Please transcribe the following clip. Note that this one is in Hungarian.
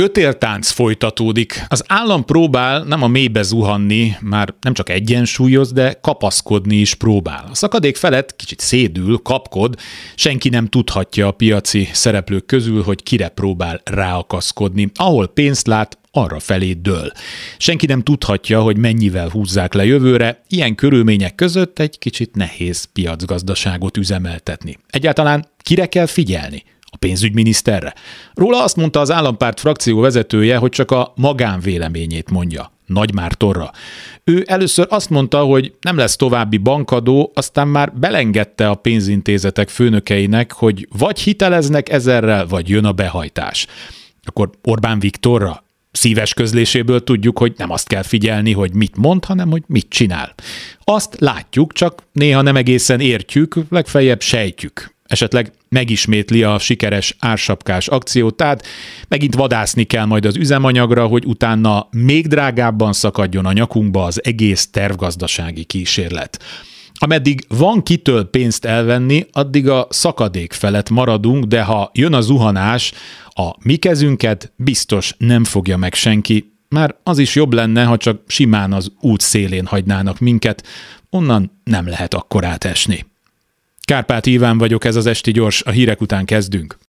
kötéltánc folytatódik. Az állam próbál nem a mélybe zuhanni, már nem csak egyensúlyoz, de kapaszkodni is próbál. A szakadék felett kicsit szédül, kapkod, senki nem tudhatja a piaci szereplők közül, hogy kire próbál ráakaszkodni. Ahol pénzt lát, arra felé dől. Senki nem tudhatja, hogy mennyivel húzzák le jövőre, ilyen körülmények között egy kicsit nehéz piacgazdaságot üzemeltetni. Egyáltalán kire kell figyelni? A pénzügyminiszterre. Róla azt mondta az állampárt frakció vezetője, hogy csak a magánvéleményét mondja. Nagy Mártorra. Ő először azt mondta, hogy nem lesz további bankadó, aztán már belengedte a pénzintézetek főnökeinek, hogy vagy hiteleznek ezerrel, vagy jön a behajtás. Akkor Orbán Viktorra szíves közléséből tudjuk, hogy nem azt kell figyelni, hogy mit mond, hanem hogy mit csinál. Azt látjuk, csak néha nem egészen értjük, legfeljebb sejtjük esetleg megismétli a sikeres ársapkás akciót, tehát megint vadászni kell majd az üzemanyagra, hogy utána még drágábban szakadjon a nyakunkba az egész tervgazdasági kísérlet. Ameddig van kitől pénzt elvenni, addig a szakadék felett maradunk, de ha jön a zuhanás, a mi kezünket biztos nem fogja meg senki, már az is jobb lenne, ha csak simán az út szélén hagynának minket, onnan nem lehet akkor átesni. Kárpát Iván vagyok, ez az Esti Gyors, a hírek után kezdünk.